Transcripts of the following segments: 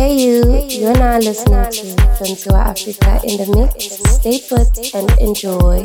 Hey you, you're now listening to Fentua Africa in the mix. Stay put and enjoy.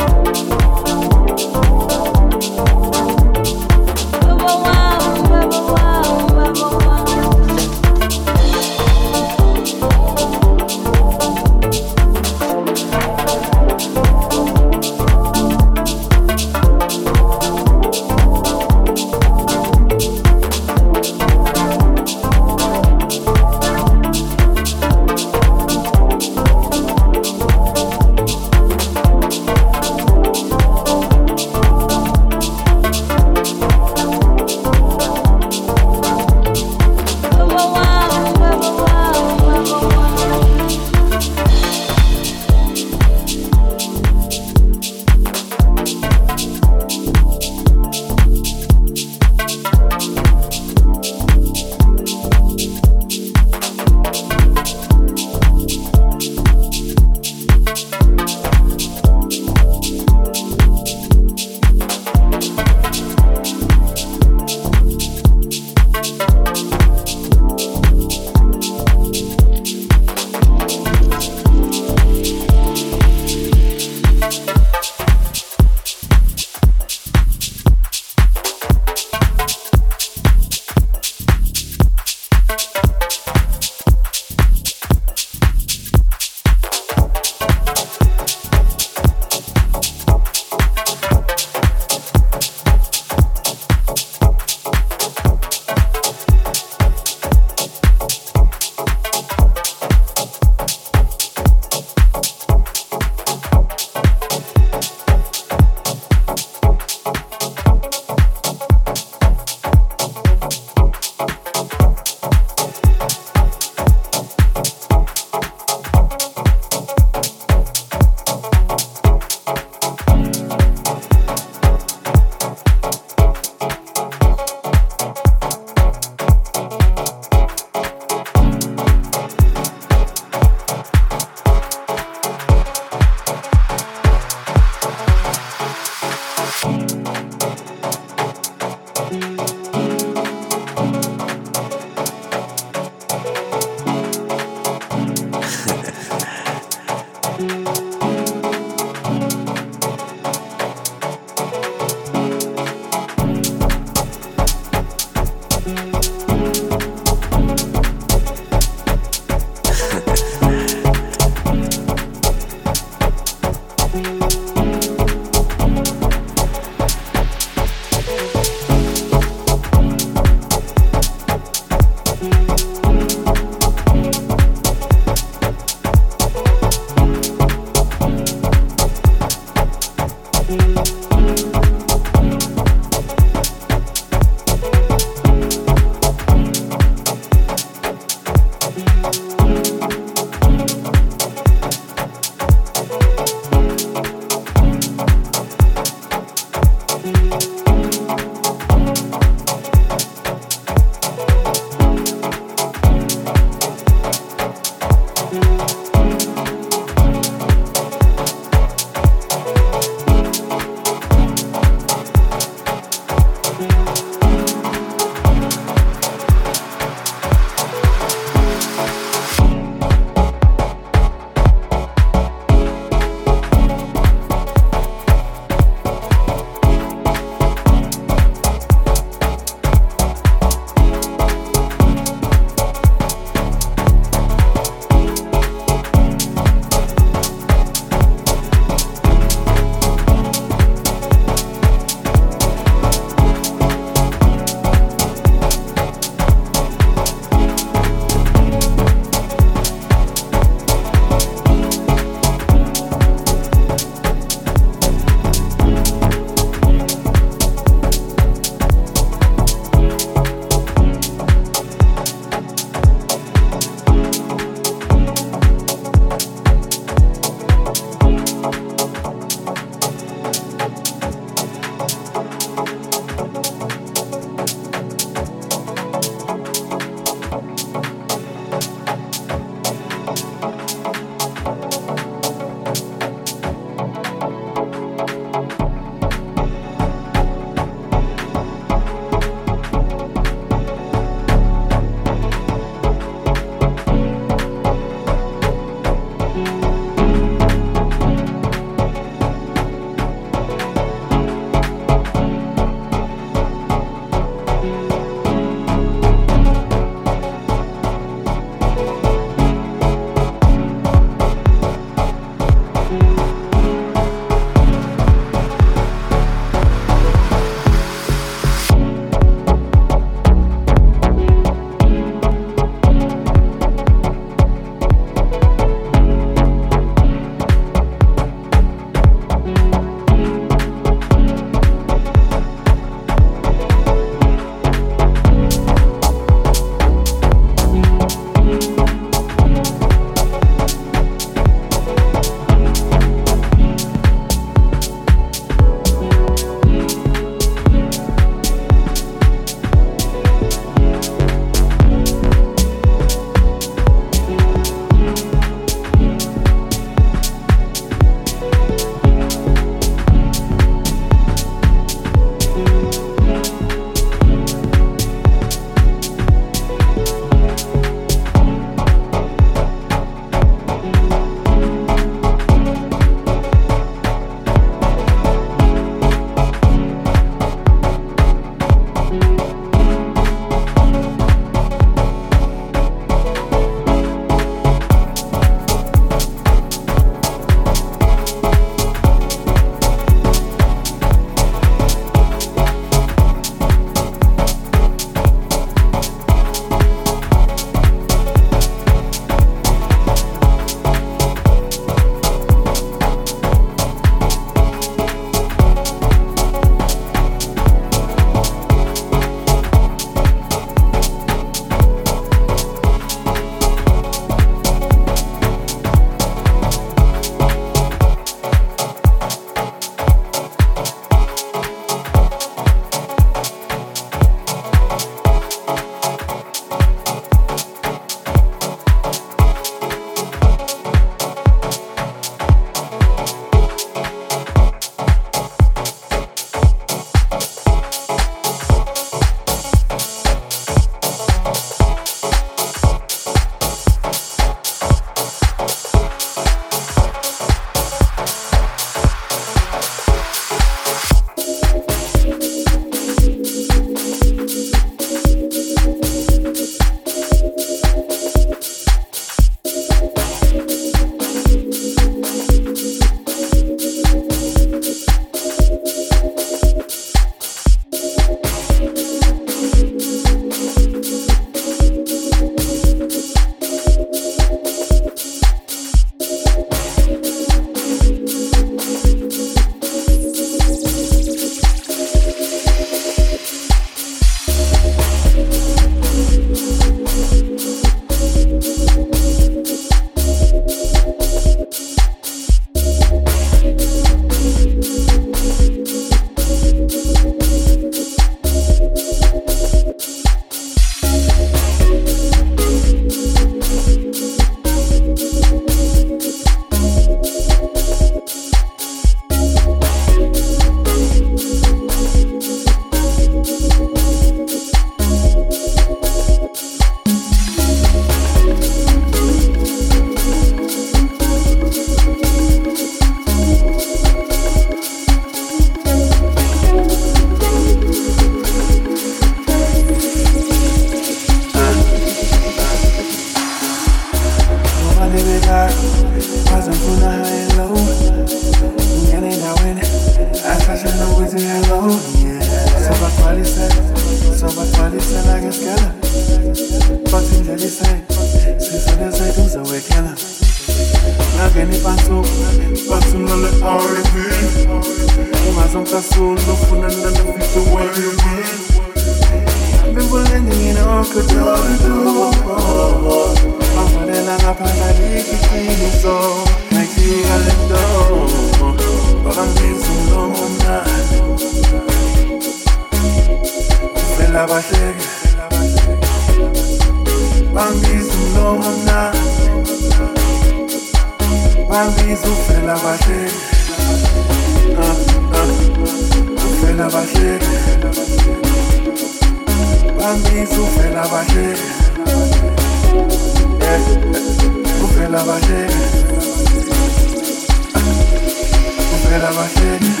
nothing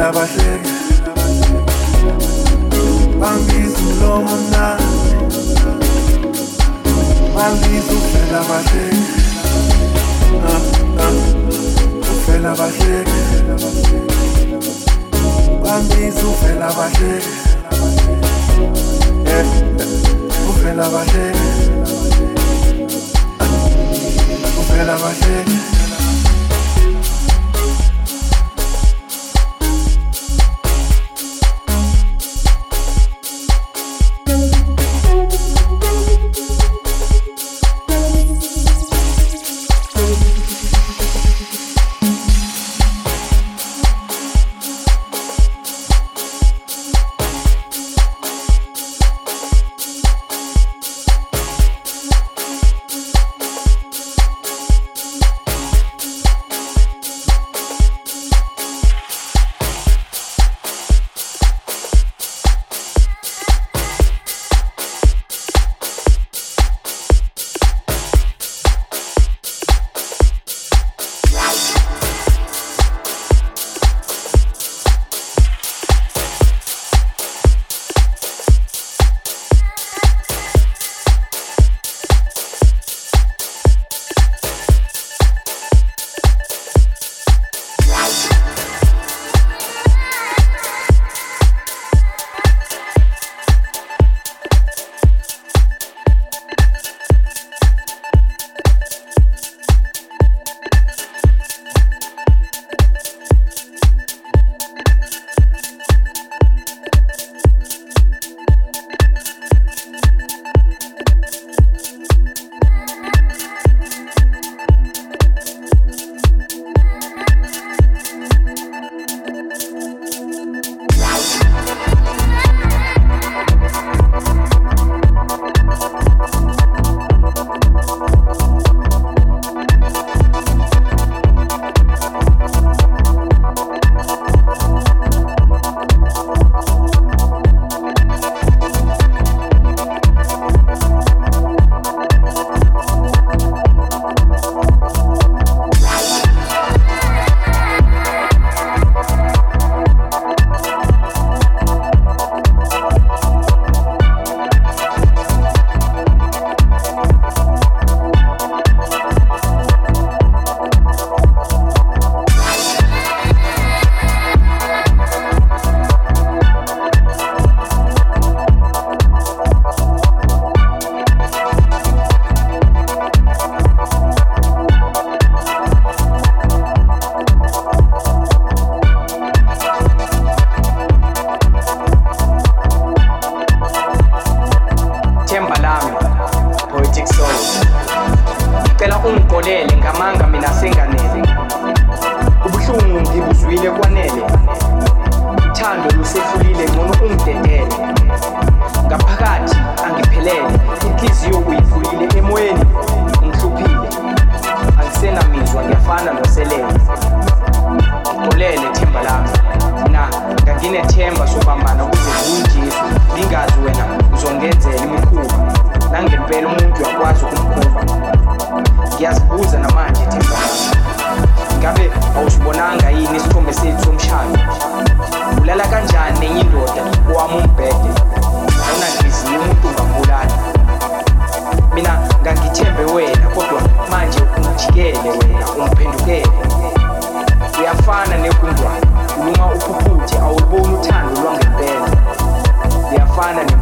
nabasheke bangizo umlomo mnani bangizo ufela basheke ufela basheke bangizo ufela basheke ufela basheke ufela basheke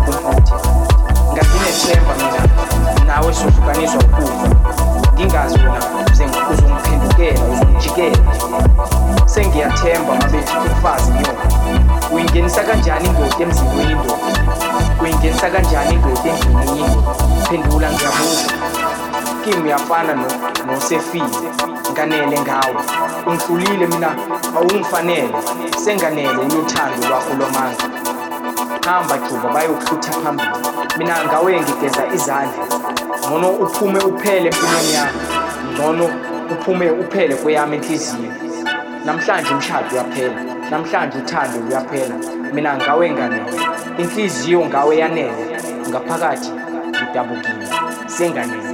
nempumputhe nganginethemba mina nawe sohlukaniswa ukufa ngingazi uze- uzongiphendukela uzongijikela. Sengiyathemba mabethi umfazi nyoka. Uyingenisa kanjani indoda emzimbeni indoda uyingenisa kanjani indoda endlini yindoda phendula ngiyabuza. Kimi uyafana no- nosefile. Nganele ngawe. Ungihlulile mina awungifanele. Senganele ulothando lwakho lwamanga hamba juba bayokuhlutha phambili. Mina ngawe ngigeza izandla. Ngcono uphume uphele empilweni yami ngcono uphume uphele kweyami enhliziyo namhlanje umshado uyaphela. Namhlanje uthando luyaphela. Mina ngawe nganele inhliziyo ngawe yanele. Ngaphakathi ngidabukile. Senganele